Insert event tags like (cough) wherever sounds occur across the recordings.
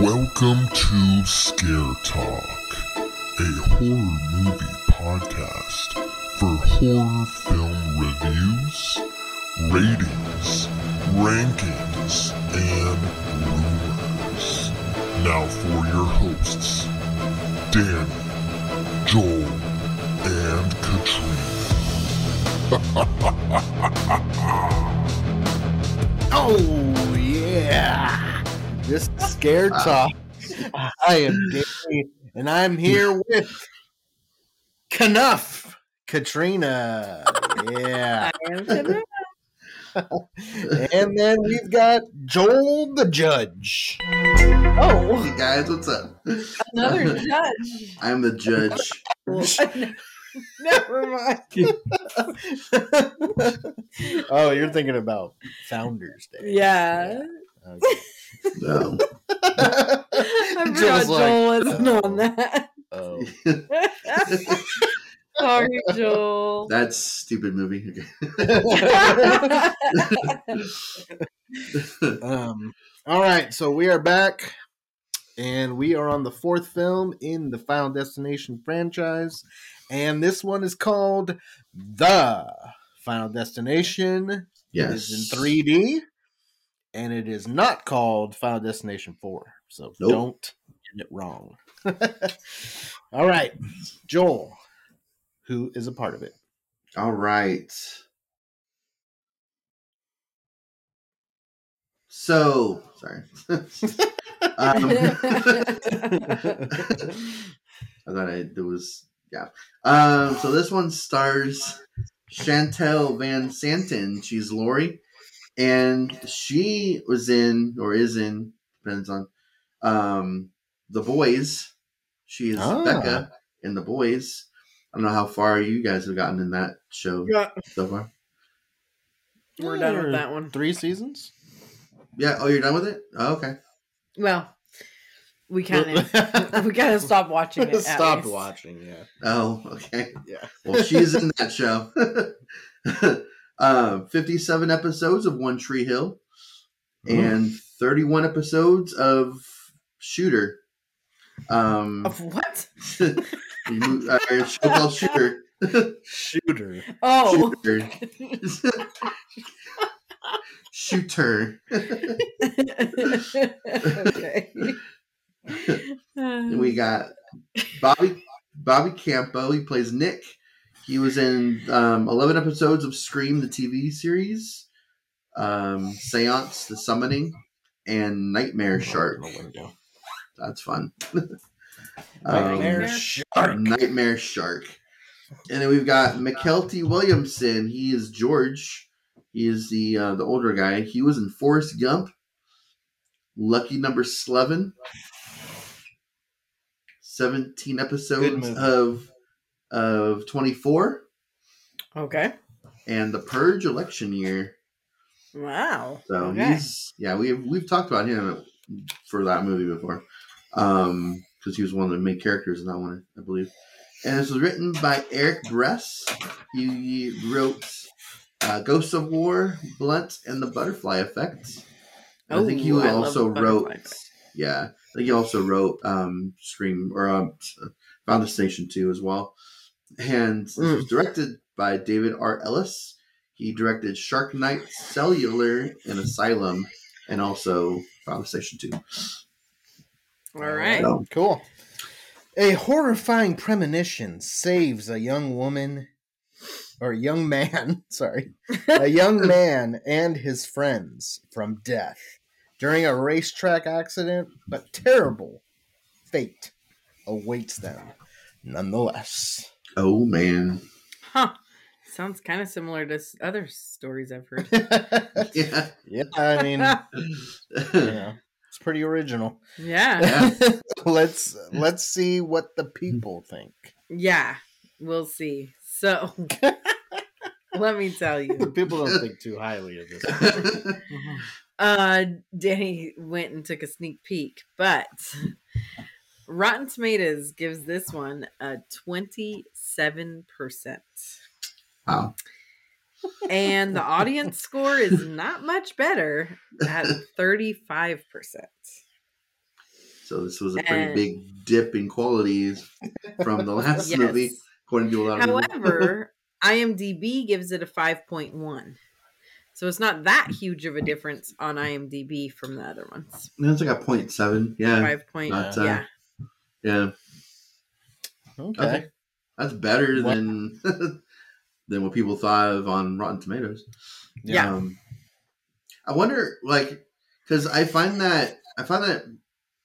Welcome to Scare Talk, a horror movie podcast for horror film reviews, ratings, rankings, and rumors. Now for your hosts, Danny, Joel, and Katrina. (laughs) Oh yeah! This is scared ah. talk. I am Danny, and I'm here with Knuff, Katrina. Yeah, I am Katrina. (laughs) and then we've got Joel the Judge. Oh, Hey guys, what's up? another (laughs) judge. I'm the judge. (laughs) Never mind. oh, you're thinking about Founders Day. Yeah. Okay. No. I (laughs) forgot Joel's like, Joel wasn't oh. on that. Oh. (laughs) Sorry, Joel. That's stupid movie. (laughs) Um, all right, so we are back, and we are on the fourth film in the Final Destination franchise, and this one is called The Final Destination. Yes. is in 3D, and it is not called Final Destination 4, so Nope. don't get it wrong. (laughs) all right, Joel, who is a part of it. All right. So, sorry. (laughs) um, (laughs) I thought I there was yeah. Um, so this one stars Shantel VanSanten. She's Lori, and she was in or is in depends on um the boys. She is Ah. Becca in the boys. I don't know how far you guys have gotten in that show Yeah, so far. We're done with that one. Three seasons? Yeah. Oh, you're done with it. Oh, okay. Well, we kind of (laughs) we kind of stopped watching it. Stopped least. watching, yeah. Oh, okay. Yeah. Well, she's in that show. (laughs) um, 57 episodes of One Tree Hill and 31 episodes of Shooter. Um, Of what? (laughs) (laughs) uh, a show called Shooter. Shooter. Oh, Shooter. (laughs) Shooter. okay. And we got Bobby Bobby Campo. He plays Nick. He was in um, 11 episodes of Scream, the TV series, um, Seance, The Summoning, and Nightmare Shark. That's fun. (laughs) Nightmare Um, Shark. Nightmare Shark. And then we've got Mykelti Williamson. He is George. He is the uh, the older guy. He was in Forrest Gump. Lucky number eleven. Seventeen episodes of of twenty four, Okay. and the Purge election year. Wow. So okay. he's yeah we've we've talked about him for that movie before, um because he was one of the main characters in that one I believe. And this was written by Eric Bress. He wrote uh, Ghosts of War, Blunt, and the Butterfly Effect. And I think he I also wrote yeah I think he also wrote um Scream or um, Final Destination Two as well. And this Mm. was directed by David R. Ellis. He directed Shark Night, Cellular, and Asylum, and also Final Destination 2. All right. So, Cool. A horrifying premonition saves a young woman or young man, (laughs) sorry, a (laughs) young man and his friends from death during a racetrack accident, but terrible fate awaits them nonetheless. Oh man. Huh. Sounds kind of similar to other stories I've heard. (laughs) Yeah. yeah, I mean, (laughs) you know, it's pretty original. Yeah. Yeah. (laughs) let's let's see what the people think. Yeah. We'll see. So, let me tell The you. people don't think too highly of this. Uh, Danny went and took a sneak peek, but Rotten Tomatoes gives this one a 27%. wow. And the audience score is not much better at 35%. So this was a pretty And- big dip in qualities from the last (laughs) Yes. movie, according to a lot of. However, IMDb gives it a 5.1. So it's not that huge of a difference on IMDb from the other ones. It's like a point seven. Yeah, Five point, not, uh, yeah. Yeah. Okay. Okay. That's better What- than (laughs) than what people thought of on Rotten Tomatoes. Yeah. Um, I wonder, like, because I find that I find that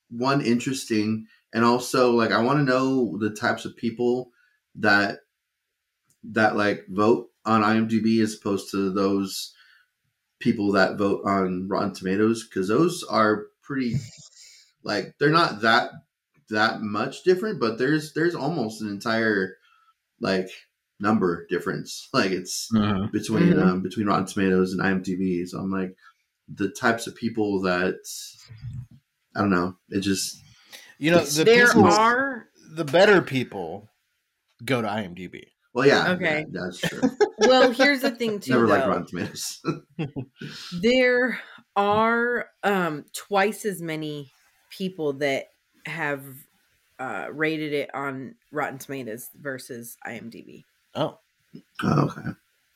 one interesting, and also like I want to know the types of people that that like vote on IMDb as opposed to those people that vote on Rotten Tomatoes because those are pretty like they're not that that much different, but there's there's almost an entire like number difference. (laughs) Like it's Mhm. between Mhm. um, between Rotten Tomatoes and IMDb. So I'm like the types of people that I don't know. It just You know, the there people, are the better people go to IMDb. well, yeah, Okay. yeah, that's true. (laughs) well, here's the thing too. Never liked though. Rotten Tomatoes. (laughs) there are um twice as many people that have uh rated it on Rotten Tomatoes versus IMDb. Oh, oh, okay.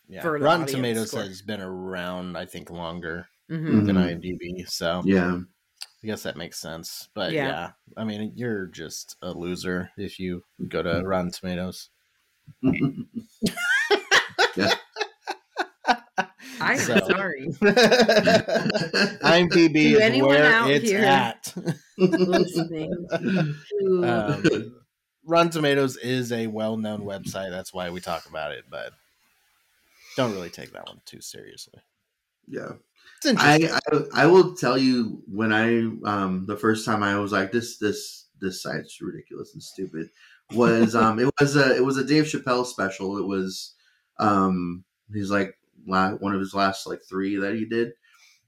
yeah. For Rotten Tomatoes score. has been around, I think, longer hmm than Mhm. IMDb. So Yeah. I guess that makes sense. But Yeah. yeah. I mean, you're just a loser if you go to Rotten Tomatoes. (laughs) I am So- sorry. (laughs) IMDb To is anyone where out it's here- at. Listening to um, Rotten Tomatoes is a well-known website. That's why we talk about it, but don't really take that one too seriously. yeah. It's interesting. I, I I will tell you when I um the first time I was like this this this site's ridiculous and stupid was um it was a it was a Dave Chappelle special. It was um he's like la- one of his last like three that he did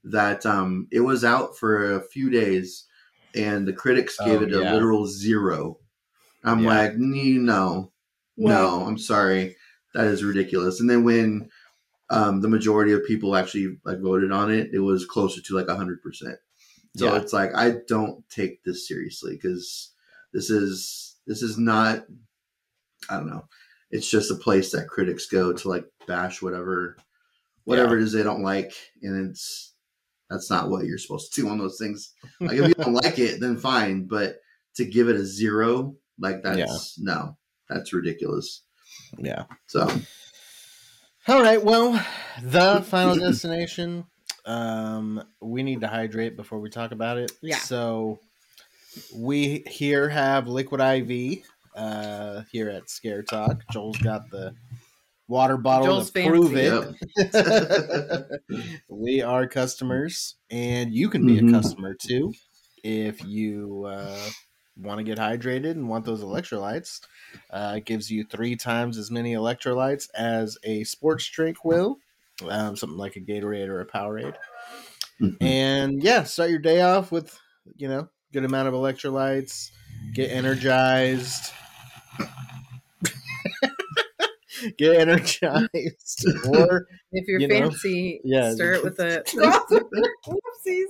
that um it was out for a few days and the critics gave Oh, it a yeah. literal zero. I'm Yeah. like "Nee, no no I'm sorry that is ridiculous. And then when um, the majority of people actually like voted on it, it was closer to like hundred percent. So Yeah. it's like I don't take this seriously because this is this is not. I don't know. It's just a place that critics go to like bash whatever, whatever it is they don't like, and it's that's not what you're supposed to do on those things. Like if you don't like it, then fine, but to give it a zero, like that's no, that's ridiculous. yeah. So All right. Well, the final destination. Um, we need to hydrate before we talk about it. Yeah. So we here have liquid IV. Uh, here at Scare Talk, Joel's got the water bottle Joel's to prove fancy. it. (laughs) we are customers, and you can be Mhm. a customer too if you uh, want to get hydrated and want those electrolytes. Uh, it gives you three times as many electrolytes as a sports drink will, um, something like a Gatorade or a Powerade. Mhm. And yeah, start your day off with you know good amount of electrolytes. Get energized. Get energized, (laughs) or if you're you know, fancy, yeah. stir it with a (laughs) (laughs) whoopsies.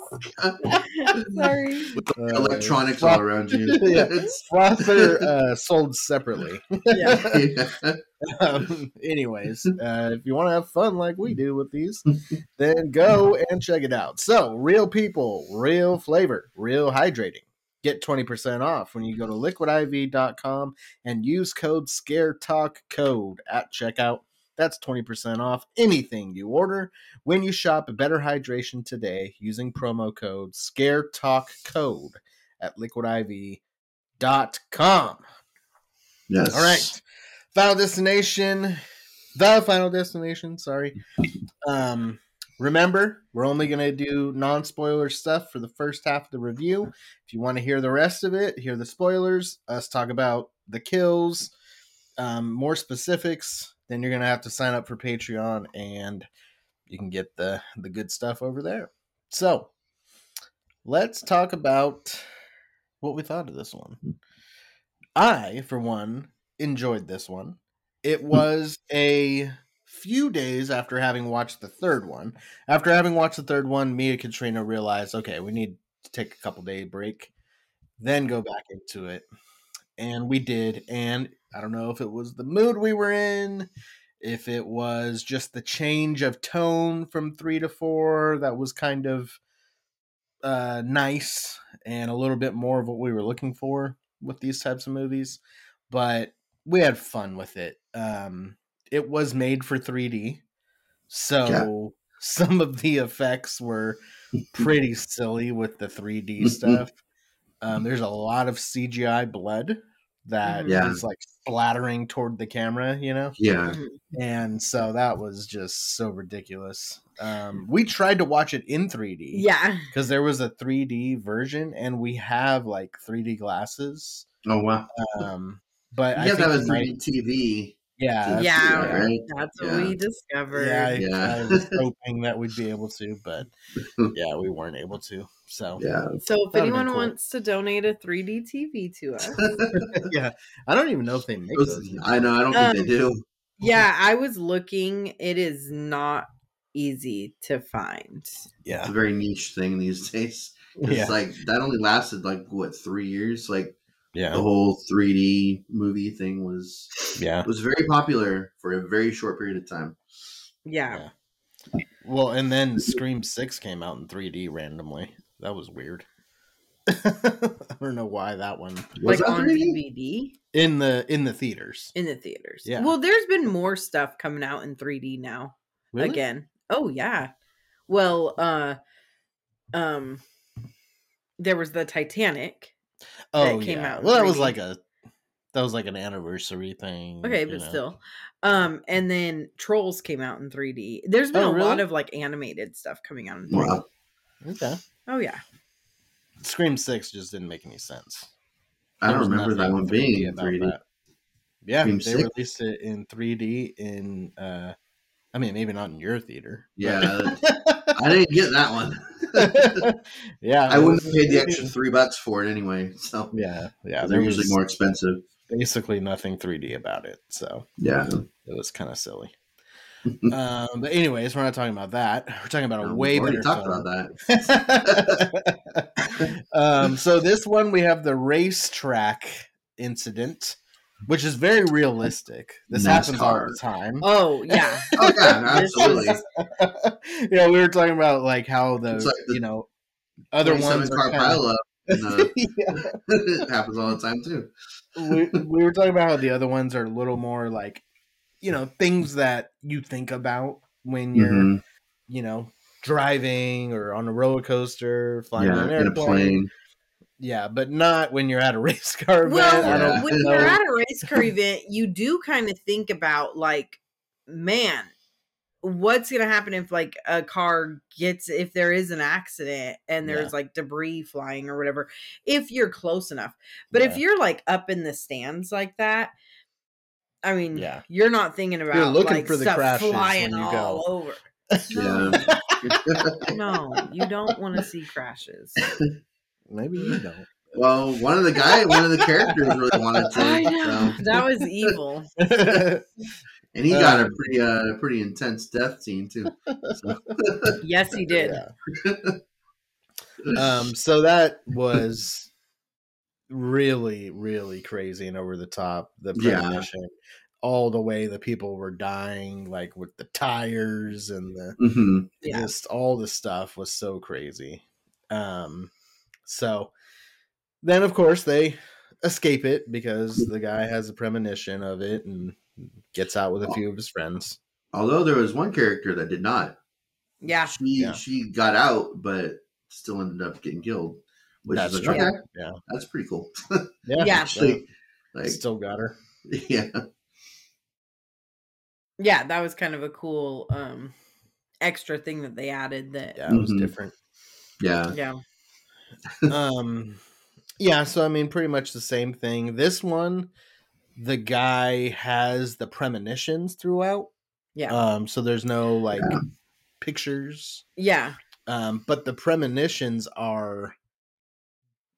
Sorry. uh, electronics all around you. Yeah. It's- frother uh, sold separately. Yeah. yeah. um, anyways, uh, if you want to have fun like we do with these, then go and check it out. So, real people, real flavor, real hydrating. Get 20% off when you go to liquidiv.com and use code ScareTalkCode at checkout. That's 20% off anything you order when you shop Better Hydration today using promo code ScareTalkCode at liquidiv.com. Yes. All right. Final destination. The final destination, sorry. (laughs) Um remember, we're only going to do non-spoiler stuff for the first half of the review. If you want to hear the rest of it, hear the spoilers, us talk about the kills, um more specifics, then you're going to have to sign up for Patreon and you can get the the good stuff over there. So, let's talk about what we thought of this one. I, for one, enjoyed this one. It was a few days after having watched the third one. After having watched the third one, me and Katrina realized, okay, we need to take a couple day break. then go back into it. And we did. And I don't know if it was the mood we were in, if it was just the change of tone from three to four that was kind of uh, nice and a little bit more of what we were looking for with these types of movies. But we had fun with it. Um, it was made for 3D. So Yeah. (laughs) some of the effects were pretty (laughs) silly with the 3D stuff. Um, there's a lot of CGI blood that is Yeah. like splattering toward the camera, you know? Yeah. And so that was just so ridiculous. Um, we tried to watch it in 3D Yeah. because there was a 3D version and we have like 3D glasses. Oh wow. Um, but You I have to think have a 3D TV. Yeah, to Yeah. right? That's what Yeah. we discovered. Yeah, I, Yeah. I was hoping that we'd be able to, but (laughs) yeah, we weren't able to. So Yeah. So if anyone cool. wants to donate a 3D TV to us, (laughs) yeah, I don't even know if they make those. I know. I don't think they Um, do. yeah, I was looking. It is not easy to find. Yeah, it's a very niche thing these days. It's yeah, like that only lasted like what three years? Like the whole 3D movie thing was yeah. was very popular for a very short period of time. Yeah. Well, and then Scream Six came out in 3D randomly. That was weird. (laughs) I don't know why that one Was like on 3D? DVD in the in the theaters. in the theaters. Yeah. Well, there's been more stuff coming out in 3D now. Really? Again. Oh yeah. Well, uh um there was the Titanic. Oh, that came yeah. out Well, that was like a that was like an anniversary thing. Okay, but know. still. Um and then Trolls came out in 3D. There's been Oh, a lot of like animated stuff coming out in 3D. Wow. Okay. Oh yeah. Scream Six just didn't make any sense. I don't remember that one being in 3D. that. Yeah, Scream they 6? released it in 3D in. uh I mean, maybe not in your theater. Yeah, (laughs) I didn't get that one. (laughs) yeah, I wouldn't have paid the extra three bucks for it anyway. So Yeah, yeah. they're usually more expensive. basically nothing 3D about it, so Yeah. it was kind of silly. (laughs) um, but anyways, we're not talking about that. We're talking about a Um, way better talked film. about that. (laughs) um, so this one we have the racetrack incident, which is very realistic. This happens all the time. Oh yeah. (laughs) Oh yeah, absolutely. was- (laughs) yeah, we were talking about like how the, like the you know other ones car are kinda- pileup. And, uh, (laughs) happens all the time too. we, we were talking about how the other ones are a little more like you know things that you think about when you're Mhm. you know driving or on a roller coaster flying Yeah, an in a airplane plane. Yeah but not when you're at a (laughs) race car event Well, Yeah. when you're at a race car event, you do kind of think about like, man, what's gonna happen if like a car gets if there is an accident and there's Yeah. like debris flying or whatever, if you're close enough. But if you're like up in the stands like that, I mean, Yeah. you're not thinking about looking like for the stuff crashes flying all over. (laughs) Yeah. (laughs) No, you don't want to see crashes. Maybe you don't well, one of the guy, one of the characters really wanted to, I know so- that was evil. (laughs) and he got a Um, pretty, uh, pretty intense death scene too. So. (laughs) Yes, he did. Yeah. (laughs) um so that was really really crazy and over the top the Yeah. all the way the people were dying like with the tires and the mm-hmm. Yeah. just all the stuff was so crazy um so then of course they escape it because the guy has a premonition of it and gets out with a few of his friends Although there was one character that did not. Yeah. She Yeah. she got out, but still ended up getting killed. Which that's is like, true okay, yeah that's pretty cool. (laughs) yeah, Yeah. (laughs) Actually, like still got her (laughs) yeah, yeah that was kind of a cool um extra thing that they added that yeah it was Mhm. different yeah, yeah um yeah so i mean pretty much the same thing. This one the guy has the premonitions throughout. Yeah. Um so there's no like Yeah. pictures. Yeah. Um but the premonitions are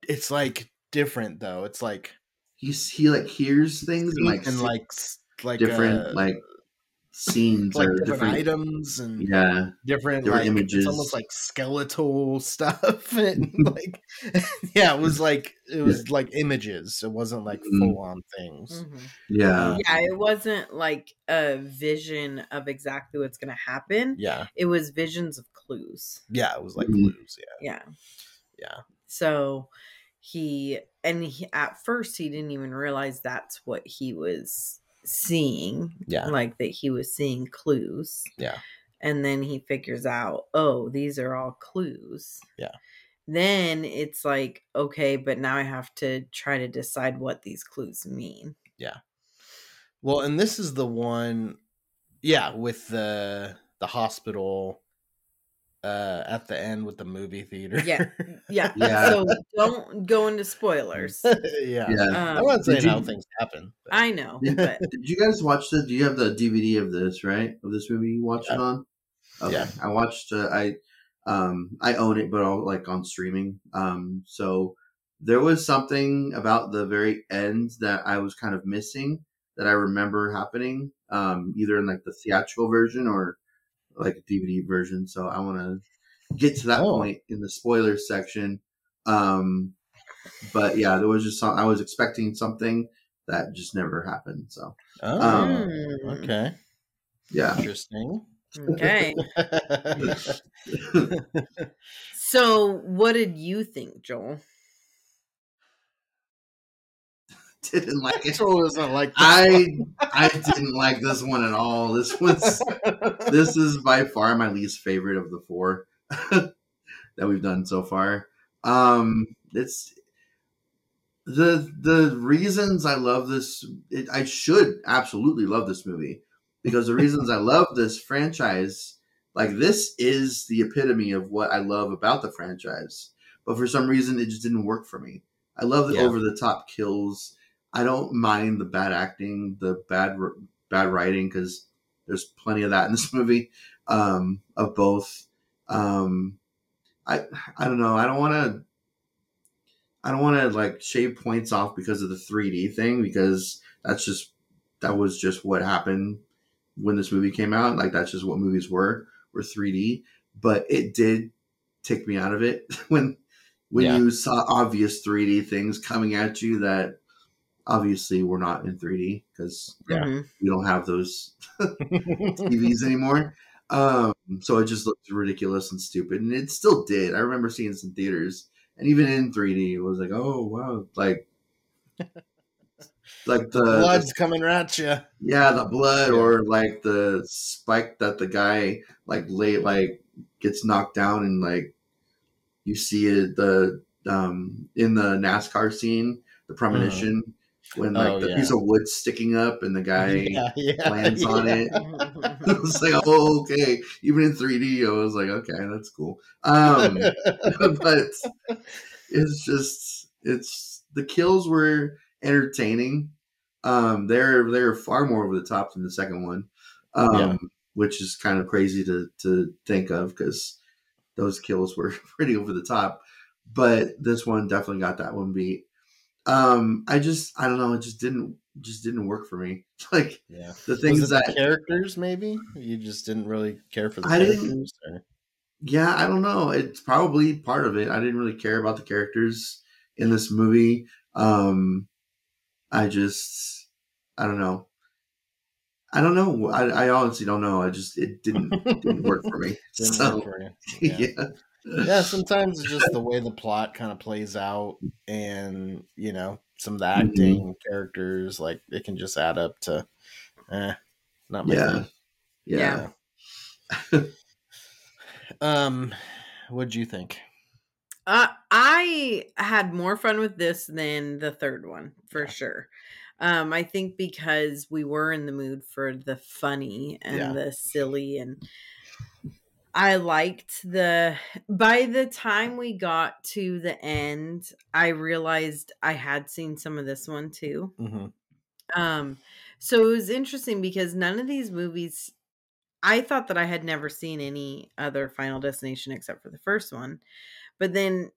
it's like different though. It's like He's he like hears things and like and like like different uh, like scenes like or different, different, items and yeah, different, different like, images. It's almost like skeletal (laughs) stuff, (laughs) and (laughs) like yeah, it was like it was like images. It wasn't like Mhm. full on things. Mhm. yeah, Yeah, it wasn't like a vision of exactly what's going to happen. Yeah, It was visions of clues. yeah, it was like Mhm. clues. Yeah, Yeah. yeah, So he and he at first he didn't even realize that's what he was seeing. Yeah. Like that he was seeing clues. Yeah. And then he figures out, oh, these are all clues. Yeah. Then it's like, okay, but now I have to try to decide what these clues mean. Yeah. Well, and this is the one, yeah, with the the hospital uh at the end with the movie theater. Yeah. (laughs) Yeah. Yeah. So don't go into (laughs) spoilers. yeah. yeah. Um, I'm not saying you- how things happen. but- I know, Did, but (laughs) did you guys watch the? Do you have the DVD of this? Right, of this movie you watched Yeah. it on? Okay. Yeah. I watched. Uh, I um I own it, but all like on streaming. Um, so there was something about the very end that I was kind of missing that I remember happening. Um, either in like the theatrical version or like a DVD version. So I want to get to that Oh. point in the spoilers section. Um, but yeah, there was just some. I was expecting something that just never happened. So Oh, Um, okay. yeah. Interesting. okay. (laughs) So, what did you think, Joel? (laughs) didn't like it. Joel doesn't like this I one. I didn't like this one at all. This was (laughs) this is by far my least favorite of the four (laughs) that we've done so far. Um, it's the the reasons I love this. It, I should absolutely love this movie because the reasons I love this franchise, like this, is the epitome of what I love about the franchise. But for some reason, it just didn't work for me. I love the Yeah. over the top kills. I don't mind the bad acting, the bad bad writing because there's plenty of that in this (laughs) movie um, of both. Um, I I don't know. I don't want to. I don't want to like shave points off because of the 3D thing because that's just that was just what happened when this movie came out. Like that's just what movies were were 3D. But it did take me out of it (laughs) when when Yeah. you saw obvious 3D things coming at you that obviously we're not in 3D because Yeah. Mhm. we don't have those (laughs) TVs anymore. Um, so it just looked ridiculous and stupid, and it still did. I remember seeing this in theaters, and even in 3D, it was like, oh wow, like (laughs) like the Blood's coming at you. yeah, the blood Yeah. or like the spike that the guy like late like gets knocked down and like you see it the um in the NASCAR scene, the premonition when like Oh, the yeah. piece of wood sticking up and the (laughs) guy yeah, yeah, lands on it. (laughs) (laughs) I was like, oh, okay. Even in 3D, I was like, okay, that's cool. Um, but it's just, it's the kills were entertaining. Um, they're they're far more over the top than the second one, um, which is kind of crazy to to think of because those kills were pretty over the top. But this one definitely got that one beat. Um, I just, I don't know, it just didn't just didn't work for me. (laughs) Like yeah. the things it the that characters maybe you just didn't really care for the I characters? or- Yeah, I don't know. It's probably part of it. I didn't really care about the characters in this movie. Um, I just, I don't know. I don't know. I, I honestly don't know. I just it didn't didn't work for me. (laughs) Didn't so work for you. (laughs) yeah. Yeah. Yeah, sometimes it's just the way the plot kind of plays out, and you know, some of the Mm-hmm. acting, characters, like it can just add up to, eh, not my Yeah. thing. yeah, (laughs) Um, what'd you think? Uh, I had more fun with this than the third one for sure. Um, I think because we were in the mood for the funny and Yeah. the silly, and I liked the. By the time we got to the end, I realized I had seen some of this one too. Mm-hmm. Um, so it was interesting because none of these movies, I thought that I had never seen any other Final Destination except for the first one. But then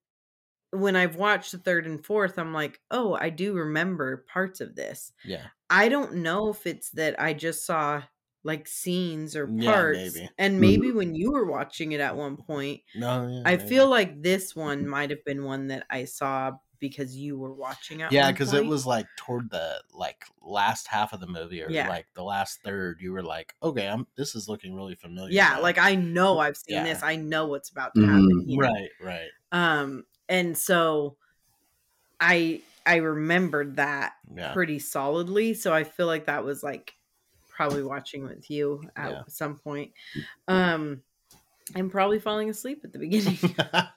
when I've watched the third and fourth, I'm like, oh, I do remember parts of this. Yeah, I don't know if it's that I just saw like scenes or Yeah, parts maybe. and maybe when you were watching it at one point No, yeah, i maybe. feel like this one might have been one that i saw because you were watching it yeah, because it was like toward the like last half of the movie or Yeah. like the last third. You were like, okay, I'm this is looking really familiar. yeah now." like i know i've seen Yeah. this i know what's about to happen Mhm. here. right, right, um and so i i remembered that yeah, pretty solidly so i feel like that was like probably watching with you at Yeah. some point um and probably falling asleep at the beginning (laughs) (laughs) I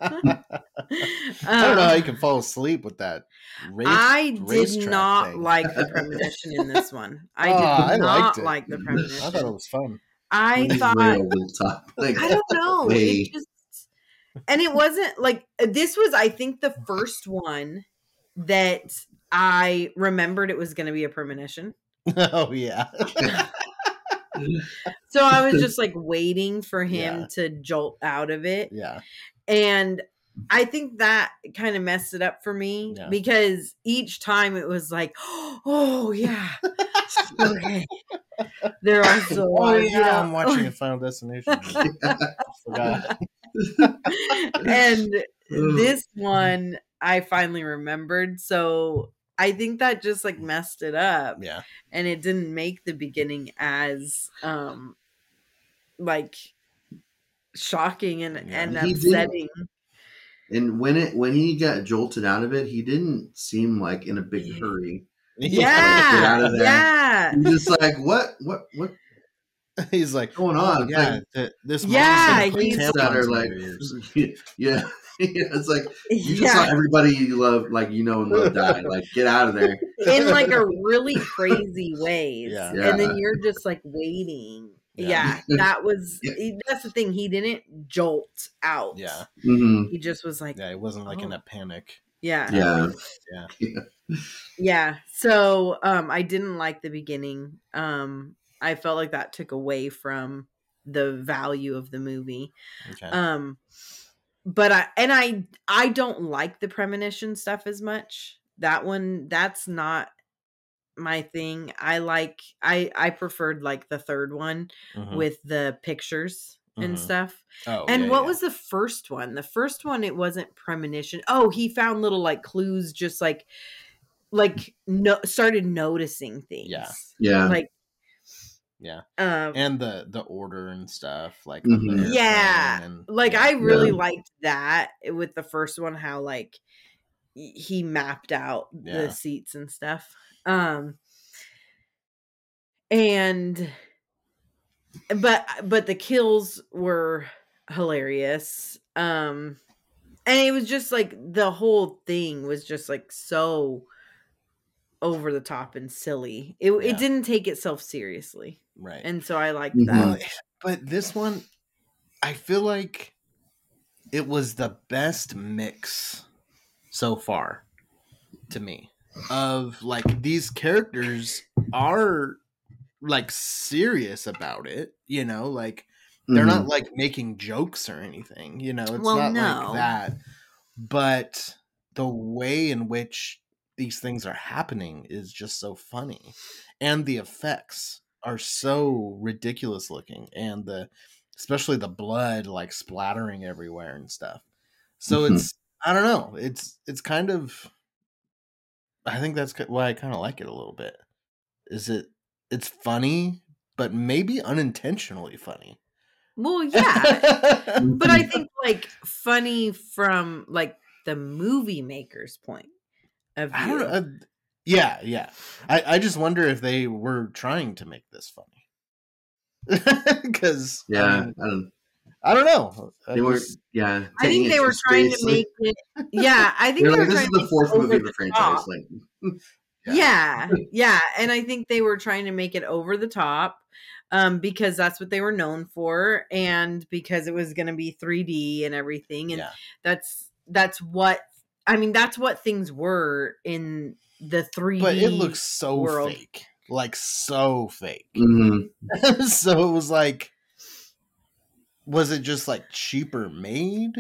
don't know how you can fall asleep with that. Race, I did not thing. like the (laughs) premonition in this one. I did Oh, I not liked it. like the premonition. I thought it was fun. I He's thought way over the. Like, I don't know. It just and it wasn't like this was I think the first one that I remembered it was going to be a premonition. (laughs) oh yeah, (laughs) So I was (laughs) just like waiting for him Yeah. to jolt out of it. yeah, And I think that kind of messed it up for me Yeah. because each time it was like, (gasps) oh yeah, okay. There are so oh you yeah. know, I'm watching a Final Destination. Forgot. and this one I finally remembered. So I think that just like messed it up Yeah, and it didn't make the beginning as um like shocking and, Yeah. and He upsetting. and when it when he got jolted out of it, he didn't seem like in a big hurry. (laughs) Get Yeah. out of there. Yeah. He just like, what, what, what's (laughs) He's like, going oh, on? It's yeah, like, this. Yeah, gonna he's- that are in like, your ears. (laughs) (laughs) yeah, it's like you just saw everybody you love, like you know and love, die. Like, get out of there. In like a really crazy ways. Yeah. And then you're just like waiting. Yeah. Yeah. that was Yeah. that's the thing. He didn't jolt out. Yeah, hmm He just was like, yeah, it wasn't like in Oh. a panic. yeah. Yeah, Yeah. So um I didn't like the beginning. Um I felt like that took away from the value of the movie. Okay. Um but I and I I don't like the premonition stuff as much. That one that's not my thing. I like I I preferred like the third one Mhm. with the pictures and Mhm. stuff. oh, And yeah, what yeah. was the first one? The first one it wasn't premonition. Oh, he found little like clues just like like no started noticing things. Yeah. yeah. Like Yeah. um and the the order and stuff like Mhm. on the airplane yeah. and, like yeah. I really Yeah. liked that with the first one how like he mapped out Yeah. the seats and stuff. Um and but but the kills were hilarious. Um and it was just like the whole thing was just like so over the top and silly. It Yeah. it didn't take itself seriously. Right And so I liked Mhm. that. Well, (laughs) but this one i feel like it was the best mix so far to me of like these characters are like serious about it you know like they're Mhm. not like making jokes or anything you know it's Well, not no. like that but the way in which these things are happening is just so funny and the effects are so ridiculous looking and the especially the blood like splattering everywhere and stuff so Mhm. it's i don't know it's it's kind of i think that's why i kind of like it a little bit is it it's funny but maybe unintentionally funny Well, (laughs) yeah. but I Mhm. think like funny from like the movie maker's point of I view. don't know. Yeah, yeah. I, I just wonder if they were trying to make this funny. (laughs) Because yeah, I, mean, I don't. I don't know. I They were, yeah. I think they were trying to seriously. make it. Yeah, I (laughs) think They're like, were this is the fourth movie of the the franchise. top. Like, (laughs) Yeah, yeah, and I think they were trying to make it over the top um because that's what they were known for and because it was going to be 3D and everything and yeah, that's that's what I mean that's what things were in the 3D but it looks so world. fake, like so fake. (laughs) mhm. so it was like, was it just like cheaper made,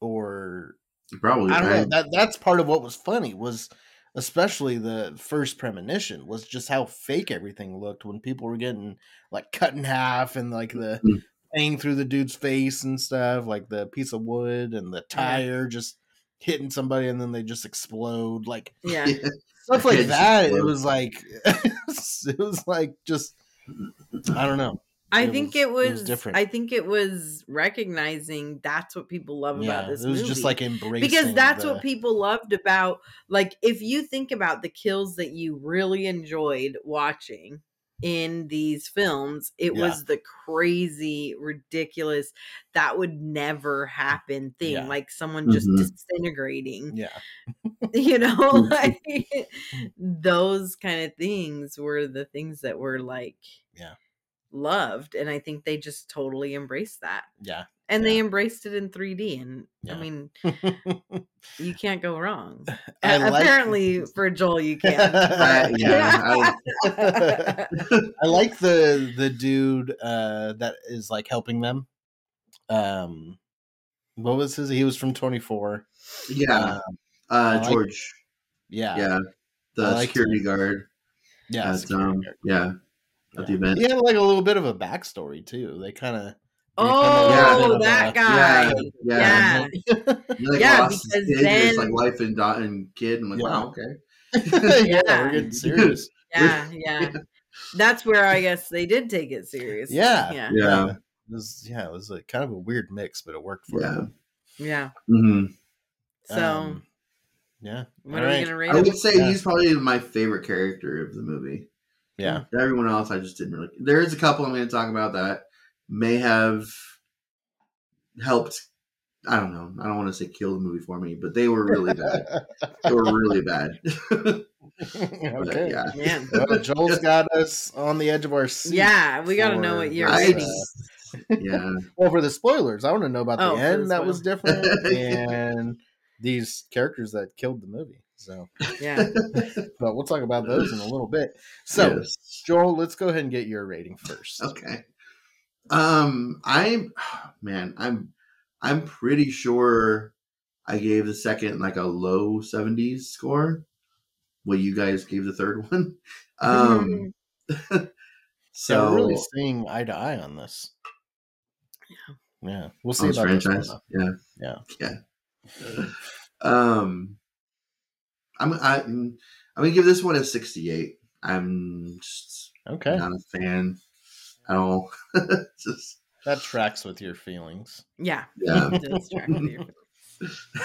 or Probably. I don't know. That that's part of what was funny was especially the first premonition was just how fake everything looked when people were getting like cut in half and like the Mhm. hang through the dude's face and stuff, like the piece of wood and the tire just hitting somebody and then they just explode, like Yeah. stuff like Heads that. It was like (laughs) it was like just I don't know. I It think was- it it was, was different. I think it was recognizing that's what people love Yeah, about this it was movie. just like embracing because that's the- what people loved about like if you think about the kills that you really enjoyed watching in these films it Yeah. was the crazy ridiculous that would never happen thing Yeah. like someone just Mhm. disintegrating yeah. (laughs) you know Mm-hmm. (laughs) like those kind of things were the things that were like Yeah. Loved and i think they just totally embraced that Yeah. and they embraced it in 3d and Yeah. i mean (laughs) you can't go wrong (laughs) I A- like- apparently (laughs) for joel you can Uh, yeah, I like the the dude uh that is like helping them. Um what was his he was from 24. yeah. Uh, Uh, I like- George. yeah. Yeah. The I security him. guard. Yeah. at, security um, guard. yeah. At the Yeah. event. He had like a little bit of a backstory too. They kind of oh Yeah. that guy Yeah. yeah (laughs) He, like, Yeah, lost his because kid, his, then- like wife and daughter and kid. and like, Yeah. wow, okay. yeah, (laughs) Yeah. we're getting (laughs) serious. yeah yeah that's where i guess they did take it serious Yeah. yeah Yeah. It was yeah, it was a kind of a weird mix, but it worked for Yeah. him. yeah hmm so Um, yeah. what all are we right. gonna rate I him? would say Yeah. he's probably my favorite character of the movie. Yeah. Everyone else, I just didn't really. There is a couple I'm going to talk about that may have helped. I don't know. I don't want to say kill the movie for me, but they were really bad. (laughs) they were really bad. (laughs) (laughs) But, okay. yeah. man Well, Joel's got us on the edge of our seat. yeah we gotta know what you're this, I- rating uh, yeah. Well, for the spoilers, I want to know about the Oh, for the end that was different spoilers. and these characters that killed the movie. So, yeah (laughs) but we'll talk about those in a little bit. So, Yes. Joel, let's go ahead and get your rating first. Okay. Um, I'm (sighs) man, I'm I'm pretty sure I gave the second like a low 70s score. What you guys gave the third (laughs) one. Um (laughs) So, so we're really seeing eye to eye on this. Yeah, Yeah. we'll see about this franchise. though. yeah. Yeah. Yeah. um I'm I, I'm gonna give this one a 68. I'm just Okay, not a fan at all. (laughs) just that tracks with your feelings. yeah yeah. it does track with your-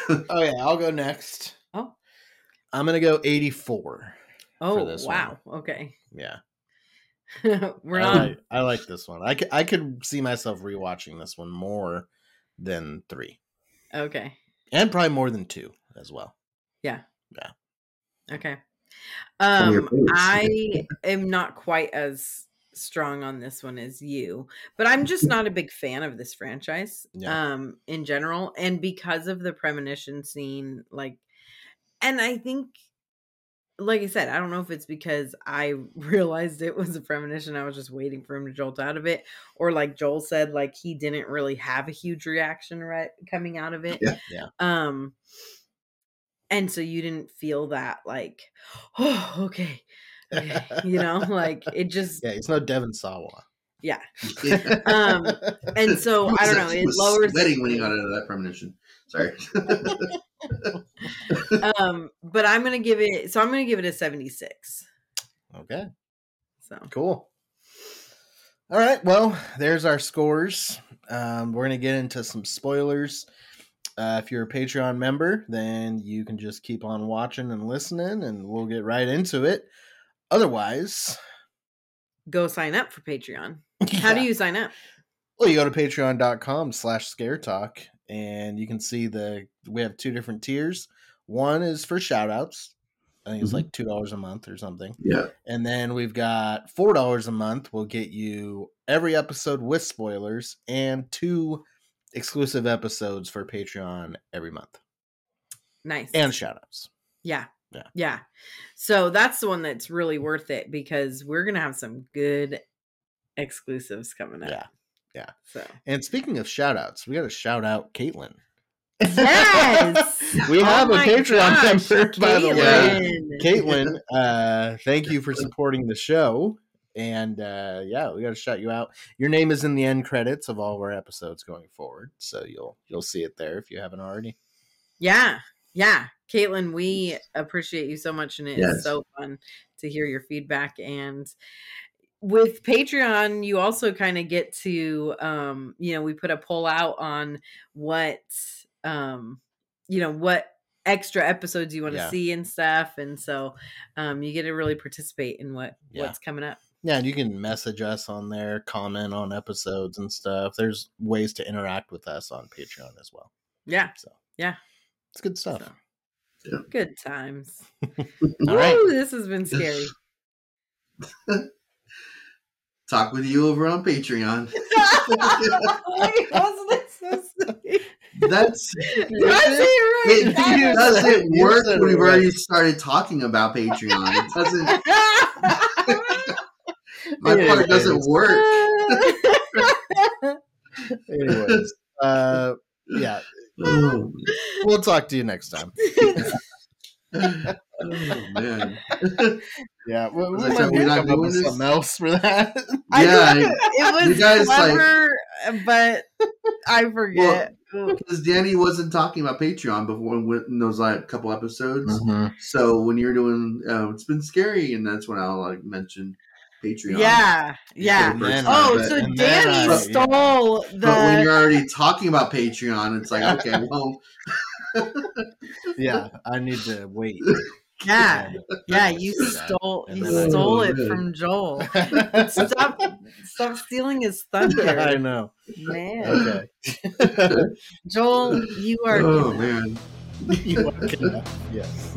(laughs) Oh yeah, I'll go next. Oh. I'm gonna go 84. oh this wow okay Yeah, (laughs) we're I not like, I like this one. I could, I could see myself rewatching this one more than three, okay and probably more than two as well. Yeah. Some your Um. I (laughs) am not quite as strong on this one as you, but I'm just (laughs) not a big fan of this franchise Yeah. um in general and because of the premonition scene like and I think like I said, I don't know if it's because I (laughs) realized it was a premonition. I was just waiting for him to jolt out of it, or like Joel said, like he didn't really have a huge reaction right coming out of it. Yeah. Yeah. Um, and so you didn't feel that like, oh, okay, (laughs) you know, like it just yeah, it's no Devon Sawa. yeah. (laughs) Yeah. Um, and (laughs) so I don't know. It was lowers. sweating when he got out of that premonition. Sorry. Um, but I'm gonna give it. So I'm gonna give it a 76. Okay, So cool. All right, well, there's our scores. Um, we're gonna get into some spoilers. Uh, if you're a Patreon member, then you can just keep on watching and listening, and we'll get right into it. Otherwise, (sighs) go sign up for Patreon. (laughs) How do you sign up? Well, you go to patreon.com slash scare talk and you can see the we have two different tiers. One is for shout outs. I think it's Mhm. like two dollars a month or something. yeah. And then we've got four dollars a month We'll get you every episode with spoilers and two exclusive episodes for Patreon every month. Nice. And shout outs. Yeah. Yeah. Yeah. So that's the one that's really worth it because we're going to have some good exclusives coming up. Yeah. Yeah. So, And speaking of shout outs, we gotta shout out Caitlin. Yes. (laughs) We have Oh a Patreon gosh, member, by the way. Caitlin. Caitlin, uh, thank you for supporting the show. And uh, yeah, we got to shout you out. Your name is in the end credits of all of our episodes going forward, so you'll you'll see it there if you haven't already. Yeah, yeah, Caitlin, we appreciate you so much, and it is Yes. so fun to hear your feedback. And with Patreon, you also kind of get to, um, you know, we put a poll out on what, um, you know, what extra episodes you want to Yeah. see and stuff, and so um, you get to really participate in what Yeah. what's coming up. Yeah, and you can message us on there, comment on episodes and stuff. There's ways to interact with us on Patreon as well. Yeah, So Yeah. it's good stuff. So. good times. (laughs) All right. Woo, this has been scary. (laughs) Talk with you over on Patreon. Why wasn't so sweet? That's Did I say it it right? You doesn't said- you work said when it we've already started talking about Patreon. It doesn't. (laughs) My part Anyways. doesn't work. (laughs) Anyways, uh, yeah, (laughs) we'll talk to you next time. (laughs) oh, man. Yeah, we, we Was I might saying we're not up doing with something else for that. I Yeah, think it was you guys, like- but I forget. Because Danny wasn't talking about Patreon before in those like couple episodes. Mm-hmm. So when you're doing, uh, it's been scary, and that's when I'll like mention Patreon. yeah, yeah. And Oh, I- so and then Danny I- stole the. But when you're already talking about Patreon, it's like okay, (laughs) well, Yeah, (laughs) I need to wait. yeah, yeah. Yeah, You stole. You stole oh, it Oh, from Joel. (laughs) Stop! Stop stealing his thunder. I know. man. Okay. Joel, you are. oh man. you are gonna- yes.